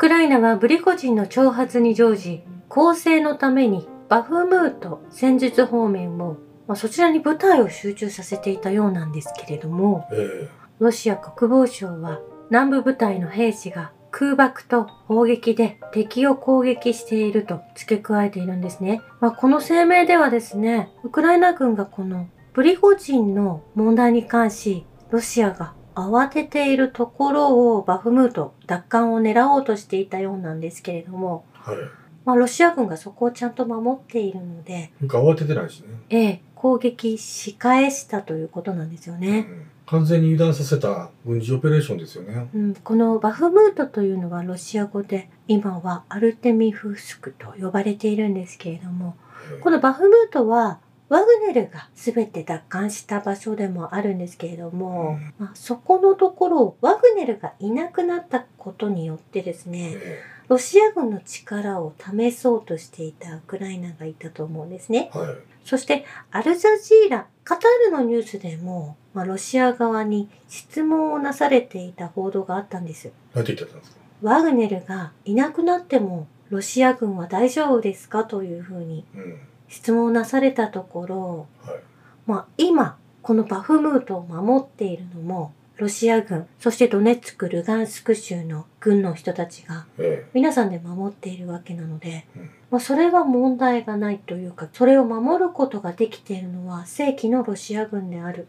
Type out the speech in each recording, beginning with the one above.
クライナはブリコ人の挑発に乗じ、攻勢のためにバフムート戦術方面を、まあ、そちらに部隊を集中させていたようなんですけれども、えロシア国防省は南部部隊の兵士が空爆と砲撃で敵を攻撃していると付け加えているんですね。まあ、この声明ではですね、ウクライナ軍がこのプリゴジンの問題に関し、ロシアが慌てているところをバフムート奪還を狙おうとしていたようなんですけれども、えはい。まあ、ロシア軍がそこをちゃんと守っているので、慌ててないしね。ええ、攻撃し返したということなんですよね。うん完全に油断させた軍事オペレーションですよね。うん、このバフムートというのはロシア語で今はアルテミフスクと呼ばれているんですけれどもこのバフムートはワグネルが全て奪還した場所でもあるんですけれども、まあ、そこのところワグネルがいなくなったことによってですねえロシア軍の力を試そうとしていたウクライナがいたと思うんですねえ。はい。そしてアルジャジーラ、カタールのニュースでも、まあ、ロシア側に質問をなされていた報道があったんです。なんて言ってたんですか？ワグネルがいなくなってもロシア軍は大丈夫ですか？というふうにうん。質問をなされたところ、はい。まあ、今このバフムートを守っているのもロシア軍、そしてドネツク、ルガンスク州の軍の人たちがえ皆さんで守っているわけなので、うんまあ、それは問題がないというか、それを守ることができているのは正規のロシア軍である。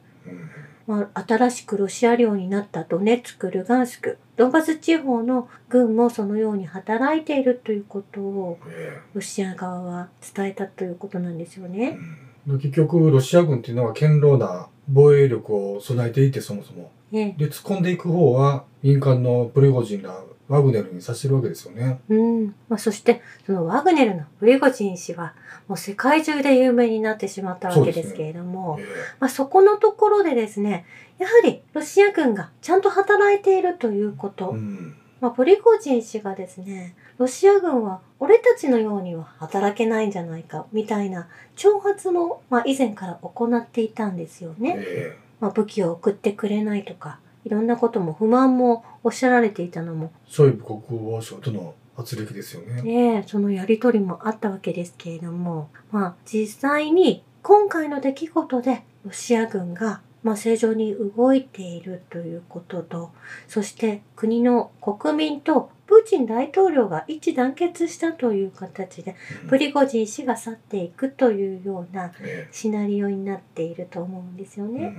まあ、新しくロシア領になったドネツク、ルガンスク、ドンバス地方の軍もそのように働いているということをえロシア側は伝えたということなんですよえね。うん。結局、ロシア軍っていうのは堅牢な防衛力を備えていて、そもそも。ねで、突っ込んでいく方は民間のプリゴジンらワグネルにさせてるわけですよね。うん。まあ、そして、そのワグネルのプリゴジン氏は、もう世界中で有名になってしまったわけですけれども、えまあ、そこのところでですね、やはりロシア軍がちゃんと働いているということ、えうん。まあ、プリゴジン氏がですね、ロシア軍は俺たちのようには働けないんじゃないか、みたいな挑発も、まあ、以前から行っていたんですよね。えまあ、武器を送ってくれないとか、いろんなことも不満もおっしゃられていたのも、えショイブ国防省との圧力ですよね。ねえ、そのやりとりもあったわけですけれども、まあ実際に今回の出来事でロシア軍がまあ正常に動いているということと、そして国の国民とプーチン大統領が一致団結したという形で、うんプリゴジン氏が去っていくというようなえシナリオになっていると思うんですよね。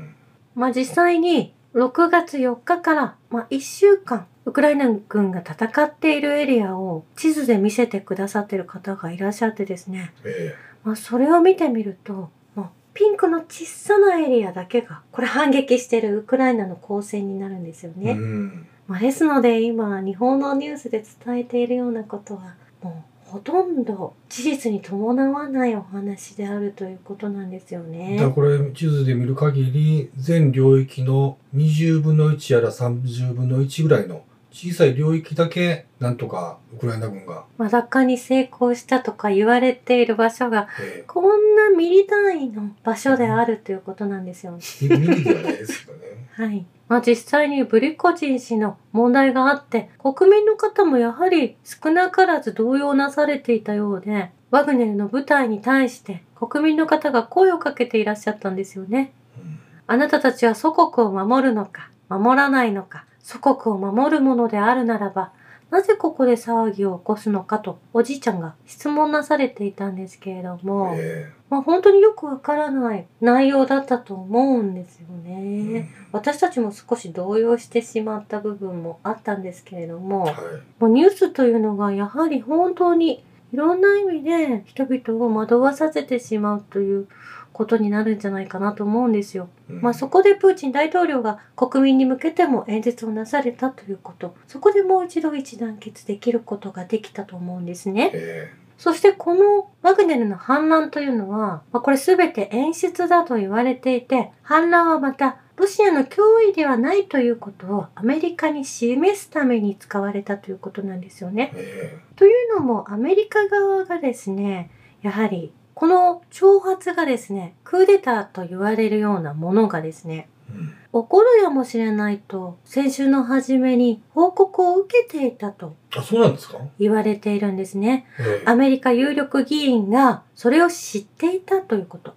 まあ実際に6月4日から、まあ、1週間ウクライナ軍が戦っているエリアを地図で見せてくださってる方がいらっしゃってですね、えまあ、それを見てみると、まあ、ピンクの小さなエリアだけがこれ反撃してるウクライナの攻勢になるんですよえね。うん。まあ、ですので今日本のニュースで伝えているようなことはもうほとんど事実に伴わないお話であるということなんですよね。だからこれ地図で見る限り全領域の20分の1やら30分の1ぐらいの小さい領域だけなんとかウクライナ軍が、まあ、奪還に成功したとか言われている場所がえこんなミリ単位の場所であるということなんですよ。えミミリではないですけどね。はい。まあ実際にブリコジン氏の問題があって、国民の方もやはり少なからず動揺なされていたようで、ワグネルの部隊に対して国民の方が声をかけていらっしゃったんですよね。うんあなたたちは祖国を守るのか、守らないのか、祖国を守るものであるならば、なぜここで騒ぎを起こすのかと、おじいちゃんが質問なされていたんですけれども、えまあ、本当によくわからない内容だったと思うんですよえね。私たちも少し動揺してしまった部分もあったんですけれども、はい。もうニュースというのがやはり本当にいろんな意味で人々を惑わさせてしまうということになるんじゃないかなと思うんですよ。うんまあそこでプーチン大統領が国民に向けても演説をなされたということ、そこでもう一度一致団結できることができたと思うんですね。えそしてこのワグネルの反乱というのは、まあ、これ全て演出だと言われていて、反乱はまたロシアの脅威ではないということをアメリカに示すために使われたということなんですよねえ。えというのもアメリカ側がですね、やはりこの挑発がですね、クーデターと言われるようなものがですね、えうん。起こるやもしれないと、先週の初めに報告を受けていたとあ、そうなんですか？言われているんですね。ええ。アメリカ有力議員がそれを知っていたということ。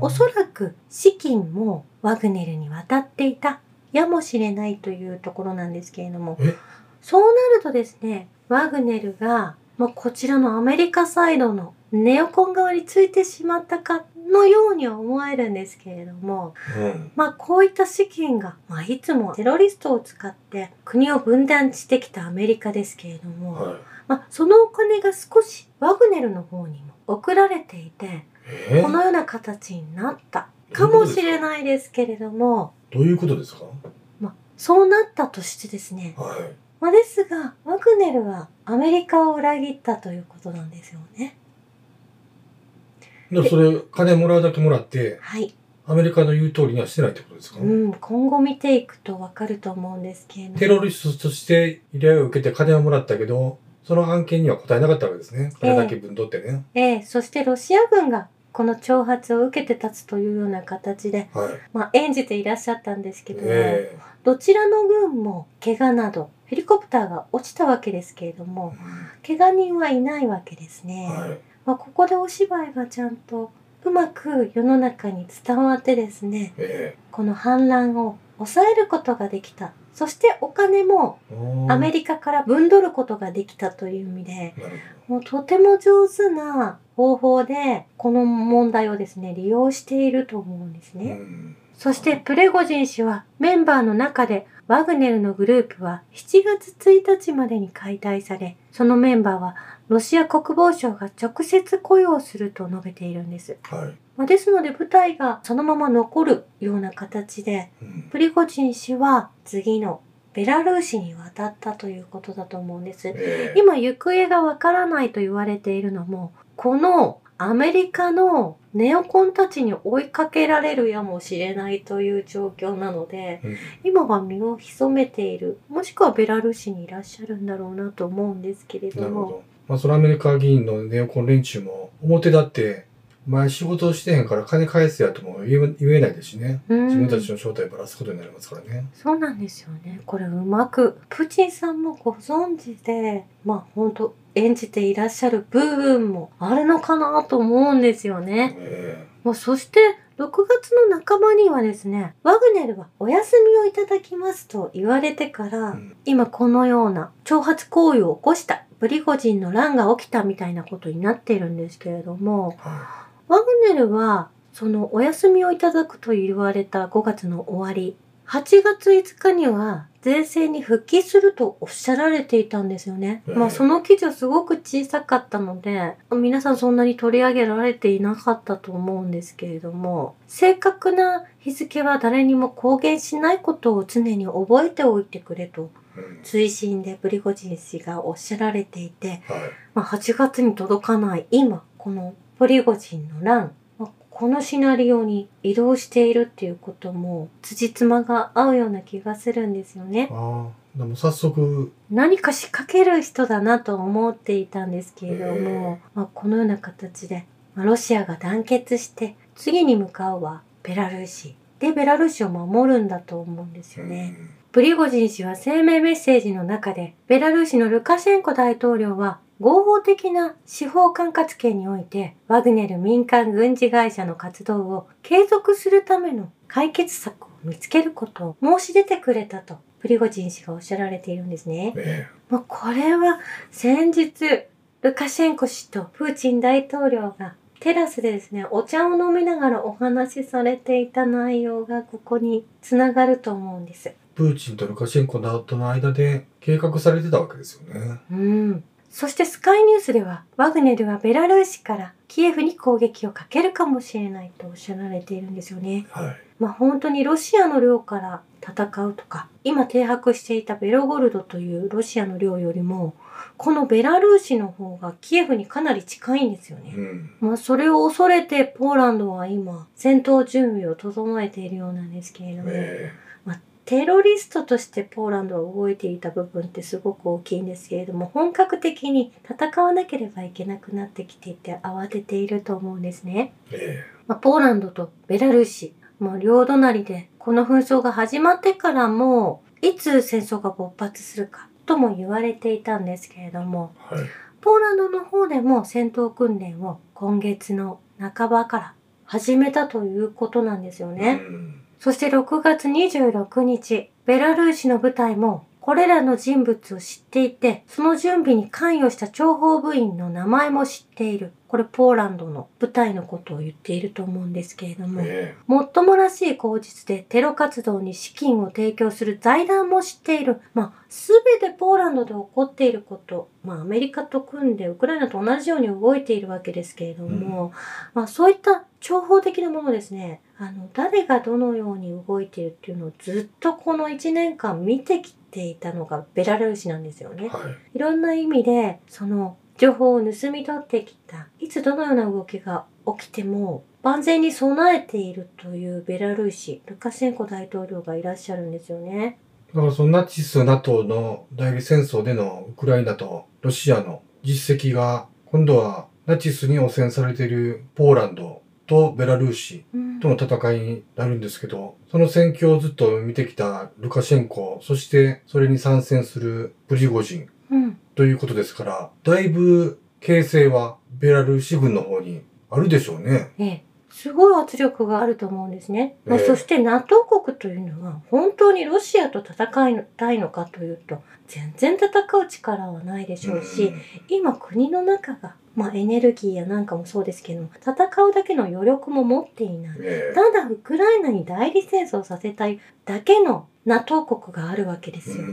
おそらく資金もワグネルに渡っていたやもしれないというところなんですけれども。え、そうなるとですね、ワグネルがもうこちらのアメリカサイドのネオコン側についてしまったかのようには思えるんですけれども、うん。まあこういった資金が、まあいつもテロリストを使って国を分断してきたアメリカですけれども、はい。まあそのお金が少しワグネルの方にも送られていて、えこのような形になったかもしれないですけれども、どういうことですか？まあそうなったとしてですね、はい。まあですが、ワグネルはアメリカを裏切ったということなんですよね。でもそれ、金もらうだけもらって、はい。アメリカの言う通りにはしてないってことですか、うん、今後見ていくとわかると思うんですけれども。テロリストとして依頼を受けて金をもらったけど、その案件には答えなかったわけですね。金だけ分取ってね。ええそしてロシア軍がこの挑発を受けて立つというような形で、はい。まあ、演じていらっしゃったんですけども、えどちらの軍も怪我など、ヘリコプターが落ちたわけですけれどえも、怪我人はいないわけですね。はい。まあ、ここでお芝居がちゃんとうまく世の中に伝わってですね、えこの反乱を抑えることができた。そしてお金もえアメリカから分取ることができたという意味で、もうとても上手な方法でこの問題をですね、利用していると思うんです。ね。うん。そしてプレゴジン氏はメンバーの中でワグネルのグループは7月1日までに解体され、そのメンバーはロシア国防省が直接雇用すると述べているんです。はい。まあ、ですので部隊がそのまま残るような形で、うん。プリゴジン氏は次のベラルーシに渡ったということだと思うんです。ええ今行方がわからないと言われているのも、このアメリカのネオコンたちに追いかけられるやもしれないという状況なので、うん今は身を潜めている、もしくはベラルーシにいらっしゃるんだろうなと思うんですけれども、なるほど。まあ、そのアメリカ議員のネオコン連中も、表立って、前仕事をしてへんから金返せやとも言えないですしね。うん自分たちの正体をばらすことになりますからね。そうなんですよね。これうまく、プーチンさんもご存知で、まあ本当演じていらっしゃる部分もあるのかなと思うんですよね。えまあ、そして、6月の半ばにはですね、ワグネルはお休みをいただきますと言われてから、うん。今このような挑発行為を起こした、プリゴジンの乱が起きたみたいなことになっているんですけれども、ワグネルは、そのお休みをいただくと言われた5月の終わり、8月5日には前線に復帰するとおっしゃられていたんですよね。ええまあその記事はすごく小さかったので、皆さんそんなに取り上げられていなかったと思うんですけれども、正確な日付は誰にも公言しないことを常に覚えておいてくれと、追伸でプリゴジン氏がおっしゃられていて、はい。まあ、8月に届かない今、このプリゴジンの乱、まあこのシナリオに移動しているっていうことも、辻褄が合うような気がするんですよね。ああ、でも早速、何か仕掛ける人だなと思っていたんですけれども、まあ、このような形で、まあ、ロシアが団結して、次に向かうはベラルーシ。で、ベラルーシを守るんだと思うんですよね。プリゴジン氏は声明メッセージの中で、ベラルーシのルカシェンコ大統領は合法的な司法管轄権において、ワグネル民間軍事会社の活動を継続するための解決策を見つけることを申し出てくれたと、プリゴジン氏がおっしゃられているんですね。えまあ、これは先日、ルカシェンコ氏とプーチン大統領がテラスでですね、お茶を飲みながらお話しされていた内容がここにつながると思うんです。えプーチンとルカシェンコとの間で計画されてたわけですよね。うん。そしてスカイニュースでは、ワグネルはベラルーシからキエフに攻撃をかけるかもしれないとおっしゃられているんですよね。はい。まあ本当にロシアの領から戦うとか、今停泊していたベロゴルドというロシアの領よりも、このベラルーシの方がキエフにかなり近いんですよね。うん。まあそれを恐れてポーランドは今戦闘準備を整えているようなんですけれども、えテロリストとしてポーランドは動いていた部分ってすごく大きいんですけれども、本格的に戦わなければいけなくなってきていて慌てていると思うんですね。ええまあ、ポーランドとベラルーシ、まあ、両隣でこの紛争が始まってからも、いつ戦争が勃発するかとも言われていたんですけれども、はい。ポーランドの方でも戦闘訓練を今月の半ばから始めたということなんですよね。うんそして6月26日、ベラルーシの部隊もこれらの人物を知っていて、その準備に関与した諜報部員の名前も知っている。これポーランドの部隊のことを言っていると思うんですけれども、えもっともらしい口実でテロ活動に資金を提供する財団も知っている。まあ、すべてポーランドで起こっていること、まあ、アメリカと組んでウクライナと同じように動いているわけですけれども、まあ、そういった情報的なものですね、あの、誰がどのように動いているっていうのをずっとこの1年間見てきていたのがベラルーシなんですよね。えはい。いろんな意味で、その情報を盗み取ってきた、いつどのような動きが起きても、万全に備えているというベラルーシ、ルカシェンコ大統領がいらっしゃるんですよね。だからそのナチス、NATO の代理戦争でのウクライナとロシアの実績が、今度はナチスに汚染されているポーランドとベラルーシうんとの戦いになるんですけど、その戦況をずっと見てきたルカシェンコ、そしてそれに参戦するプリゴジンうん。ということですから、だいぶ形勢はベラルーシ軍の方にあるでしょうね。ええ。すごい圧力があると思うんですね。まあええそして NATO 国というのは本当にロシアと戦いたいのかというと、全然戦う力はないでしょうし、うん今国の中が、まあエネルギーやなんかもそうですけども、戦うだけの余力も持っていない。ええただウクライナに代理戦争させたいだけの NATO 国があるわけですよ。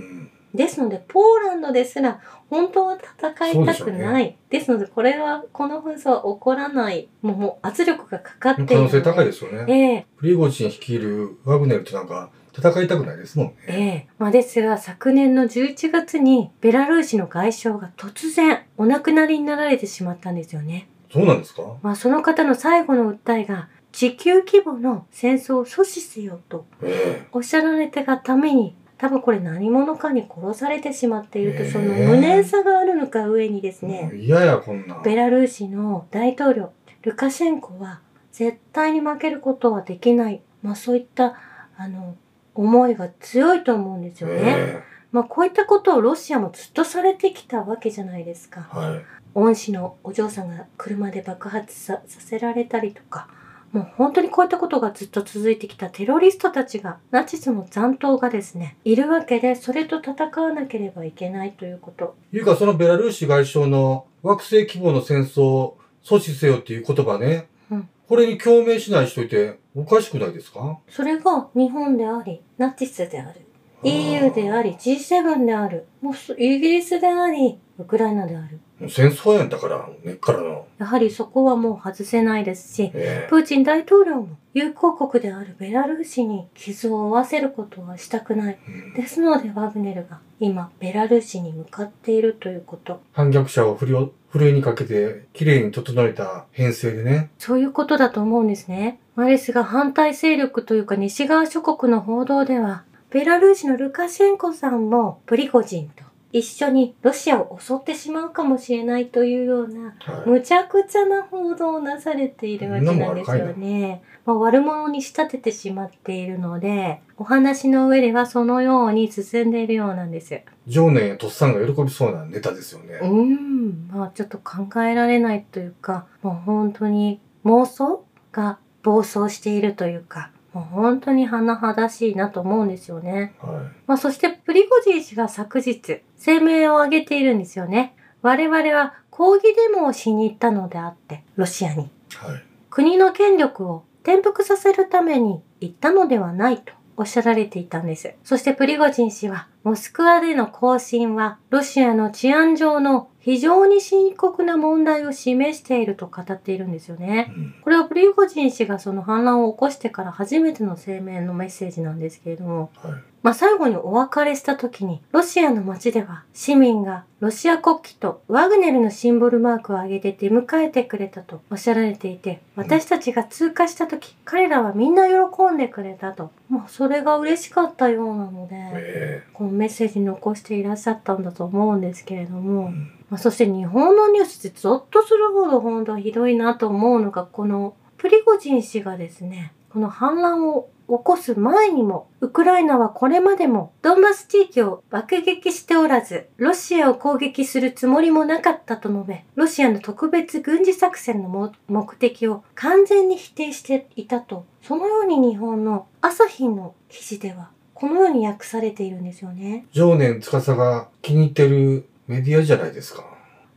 うんですので、ポーランドですら本当は戦いたくない。ですので、これは、この紛争は起こらない。もうもう圧力がかかっている。可能性高いですよね。ええプリゴジン率いるワグネルとなんか戦いたくないですもんね。ええまあですが、昨年の11月に、ベラルーシの外相が突然、お亡くなりになられてしまったんですよね。そうなんですか？まあその方の最後の訴えが、地球規模の戦争を阻止せよとえおっしゃられてがために、多分これ何者かに殺されてしまっていると、ええその無念さがあるのか上にですえね、もう嫌や、こんなん。ベラルーシの大統領、ルカシェンコは絶対に負けることはできない。まあそういった、あの、思いが強いと思うんですよね。えまあこういったことをロシアもずっとされてきたわけじゃないですかえ。はい。恩師のお嬢さんが車で爆発ささせられたりとか、もう本当にこういったことがずっと続いてきたテロリストたちが、ナチスの残党がですね、いるわけで、それと戦わなければいけないということ。いうか、そのベラルーシ外相の惑星規模の戦争を阻止せよっていう言葉ね。うんこれに共鳴しない人いておかしくないですか？それが日本であり、ナチスである。EU であり、G7 である。もうそイギリスであり、ウクライナである。戦争やんだから、根っからの。やはりそこはもう外せないですし、えプーチン大統領も友好国であるベラルーシに傷を負わせることはしたくない。えうんですのでワグネルが今ベラルーシに向かっているということ。反逆者をふるおふるいにかけて、綺麗に整えた編成でね。そういうことだと思うんですね。まあですが反対勢力というか西側諸国の報道では、ベラルーシのルカシェンコさんもプリゴジンと一緒にロシアを襲ってしまうかもしれないというようなはい。むちゃくちゃな報道をなされているわけなんですよね。まあ、悪者に仕立ててしまっているので、お話の上ではそのように進んでいるようなんです。常年やとっさんが喜びそうなネタですよね。うーん、まあちょっと考えられないというか、もう本当に妄想が暴走しているというか、本当に甚だしいなと思うんですよね。はまあそしてプリゴジン氏が昨日声明を上げているんですよね。我々は抗議デモをしに行ったのであって、ロシアに。い。はい。国の権力を転覆させるために行ったのではないとおっしゃられていたんです。そしてプリゴジン氏は、モスクワでの行進は、ロシアの治安上の非常に深刻な問題を示していると語っているんですよね。うんこれはプリゴジン氏がその反乱を起こしてから初めての声明のメッセージなんですけれども、はい。まあ、最後にお別れした時に、ロシアの街では市民がロシア国旗とワグネルのシンボルマークを上げて出迎えてくれたとおっしゃられていて、私たちが通過した時、彼らはみんな喜んでくれたと。まあ、それが嬉しかったようなので、えこのメッセージに残していらっしゃったんだと思うんですけれどえも、うんまあ、そして日本のニュースってゾッとするほど本当ひどいなと思うのが、このプリゴジン氏がですね、この反乱を起こす前にも、ウクライナはこれまでもドンバス地域を爆撃しておらず、ロシアを攻撃するつもりもなかったと述べ、ロシアの特別軍事作戦の目的を完全に否定していたと、そのように日本の朝日の記事ではこのように訳されているんですよね。常年司が気に入ってるメディアじゃないですか。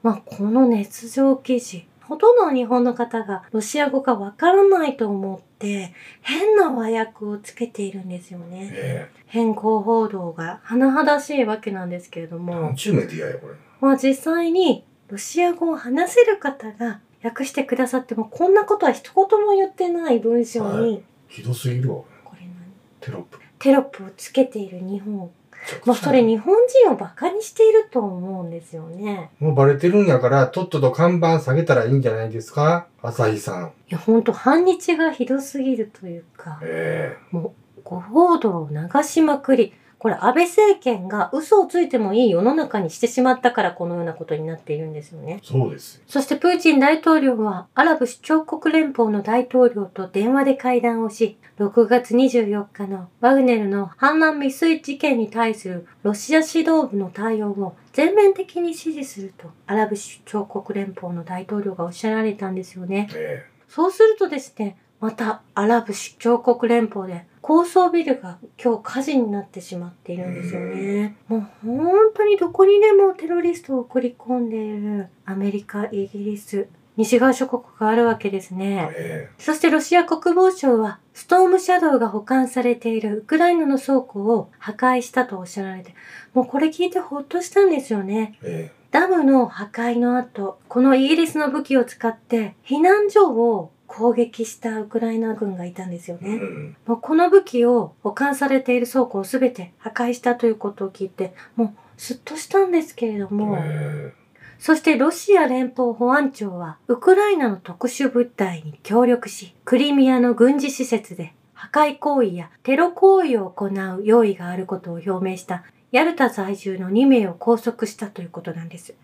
まあ、この熱情記事、ほとんどの日本の方がロシア語がわからないと思って、変な和訳をつけているんですよね。え変更報道が甚だしいわけなんですけれどえも何、ちゅうメディアや、これ。まあ実際にロシア語を話せる方が訳してくださっても、こんなことは一言も言ってない文章に、ひどすぎるわ。これ何テロップ。テロップをつけている日本。めちゃくちゃまあそれ日本人をバカにしていると思うんですよね。もうバレてるんやから、とっとと看板下げたらいいんじゃないですか？朝日さん。いや、ほんと反日がひどすぎるというか、えもう誤報道を流しまくり、これ安倍政権が嘘をついてもいい世の中にしてしまったからこのようなことになっているんですよねえ。そうですよ。そしてプーチン大統領はアラブ首長国連邦の大統領と電話で会談をし、6月24日のワグネルの反乱未遂事件に対するロシア指導部の対応を全面的に支持するとアラブ首長国連邦の大統領がおっしゃられたんですよね。えそうするとですね、またアラブ首長国連邦で高層ビルが今日火事になってしまっているんですよね。もう本当にどこにでもテロリストを送り込んでいるアメリカ、イギリス、西側諸国があるわけですえね。えそしてロシア国防省はストームシャドウが保管されているウクライナの倉庫を破壊したとおっしゃられて、もうこれ聞いてほっとしたんですよね。ええダムの破壊の後、このイギリスの武器を使って避難所を攻撃したウクライナ軍がいたんですようね。ん。もうこの武器を保管されている倉庫をすべて破壊したということを聞いて、もうすっとしたんですけれども、えそしてロシア連邦保安庁はウクライナの特殊部隊に協力し、クリミアの軍事施設で破壊行為やテロ行為を行う用意があることを表明したヤルタ在住の2名を拘束したということなんです。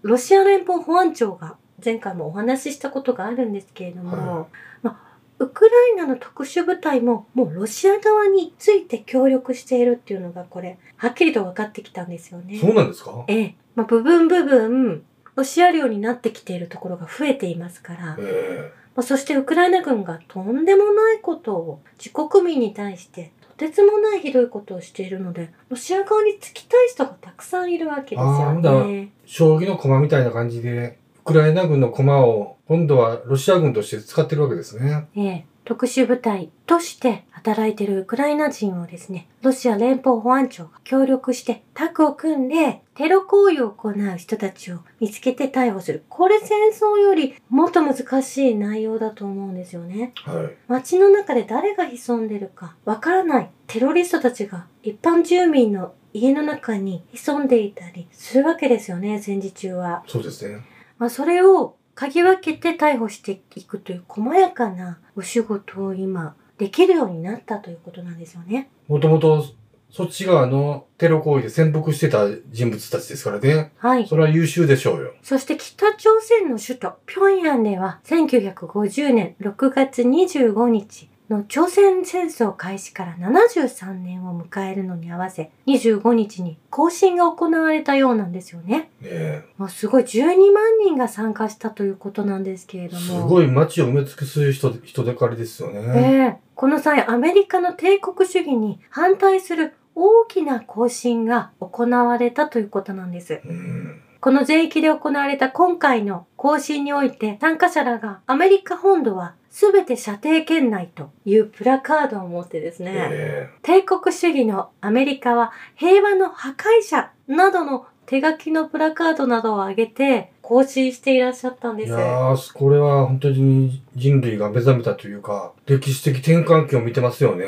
ロシア連邦保安庁が前回もお話ししたことがあるんですけれども、はまあ、ウクライナの特殊部隊ももうロシア側について協力しているっていうのがこれ、はっきりと分かってきたんですよね。そうなんですか？ええ。まあ、部分部分、ロシア領になってきているところが増えていますから、えまあ、そしてウクライナ軍がとんでもないことを自国民に対してとてつもないひどいことをしているので、ロシア側につきたい人がたくさんいるわけですよね。え将棋の駒みたいな感じで、ウクライナ軍の駒を今度はロシア軍として使ってるわけですね。ええ、特殊部隊として働いているウクライナ人をですね、ロシア連邦保安庁が協力してタッグを組んでテロ行為を行う人たちを見つけて逮捕する。これ戦争よりもっと難しい内容だと思うんですよね。はい。街の中で誰が潜んでるかわからないテロリストたちが一般住民の家の中に潜んでいたりするわけですよね、戦時中は。そうですね。まあ、それを嗅ぎ分けて逮捕していくという細やかなお仕事を今できるようになったということなんですよね。もともとそっち側のテロ行為で潜伏してた人物たちですからね。はい。それは優秀でしょうよ。そして北朝鮮の首都平壌では1950年6月25日の朝鮮戦争開始から73年を迎えるのに合わせ25日に行進が行われたようなんですよね。ねえ。まあ、すごい12万人が参加したということなんですけれども。すごい街を埋め尽くす人、人だかりですよね。ええこの際、アメリカの帝国主義に反対する大きな行進が行われたということなんです。うん。この全域で行われた今回の行進において参加者らがアメリカ本土は全て射程圏内というプラカードを持ってですね、え帝国主義のアメリカは平和の破壊者などの手書きのプラカードなどを上げて行進していらっしゃったんです。えいやー、これは本当に人類が目覚めたというか、歴史的転換期を見てますよね。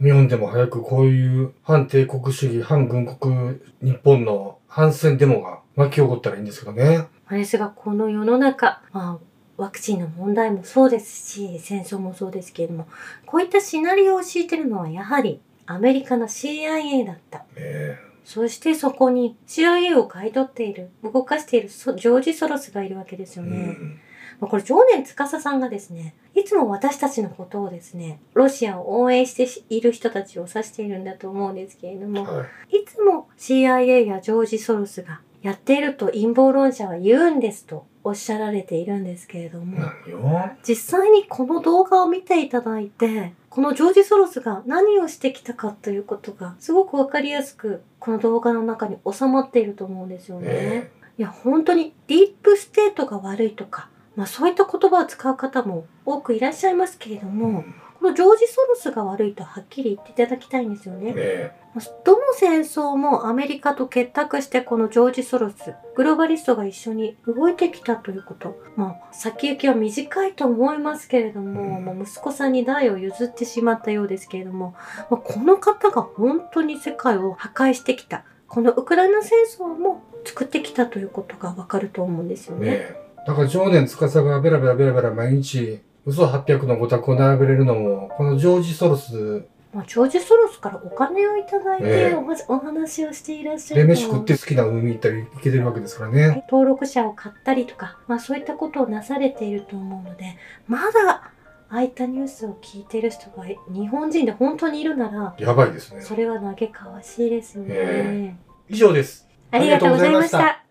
日本でも早くこういう反帝国主義、反軍国、日本の反戦デモが巻き起こったらいいんですけどね。ですが、この世の中、まあ、ワクチンの問題もそうですし、戦争もそうですけれども、こういったシナリオを敷いてるのはやはりアメリカの CIA だった。えそしてそこに CIA を買い取っている、動かしているソジョージ・ソロスがいるわけですえよね。うんまあこれ常年司さんがですね、いつも私たちのことをですね、ロシアを応援している人たちを指しているんだと思うんですけれども、はい。いつも CIA やジョージ・ソロスがやっていると陰謀論者は言うんですとおっしゃられているんですけれども。実際にこの動画を見ていただいて、このジョージ・ソロスが何をしてきたかということがすごくわかりやすくこの動画の中に収まっていると思うんですよね。ねいや、本当にディープステートが悪いとか、まあそういった言葉を使う方も多くいらっしゃいますけれども、このジョージ・ソロスが悪いとはっきり言っていただきたいんですよね。ねどの戦争もアメリカと結託してこのジョージ・ソロス、グローバリストが一緒に動いてきたということ。まあ、先行きは短いと思いますけれども、うんもう息子さんに代を譲ってしまったようですけれども、まあ、この方が本当に世界を破壊してきた。このウクライナ戦争も作ってきたということがわかると思うんですよね。ねだから常年司がベラベラベラベラ毎日嘘800のごたくを並べれるのも、このジョージ・ソロスまあ、ジョージ・ソロスからお金をいただいえてえおはお話をしていらっしゃるでと飯食って好きな海行ったり行けてるわけですからね。登録者を買ったりとか、まあそういったことをなされていると思うので、まだああいったニュースを聞いている人が日本人で本当にいるなら、やばいですね。それは嘆かわしいですよね。え以上です。ありがとうございました。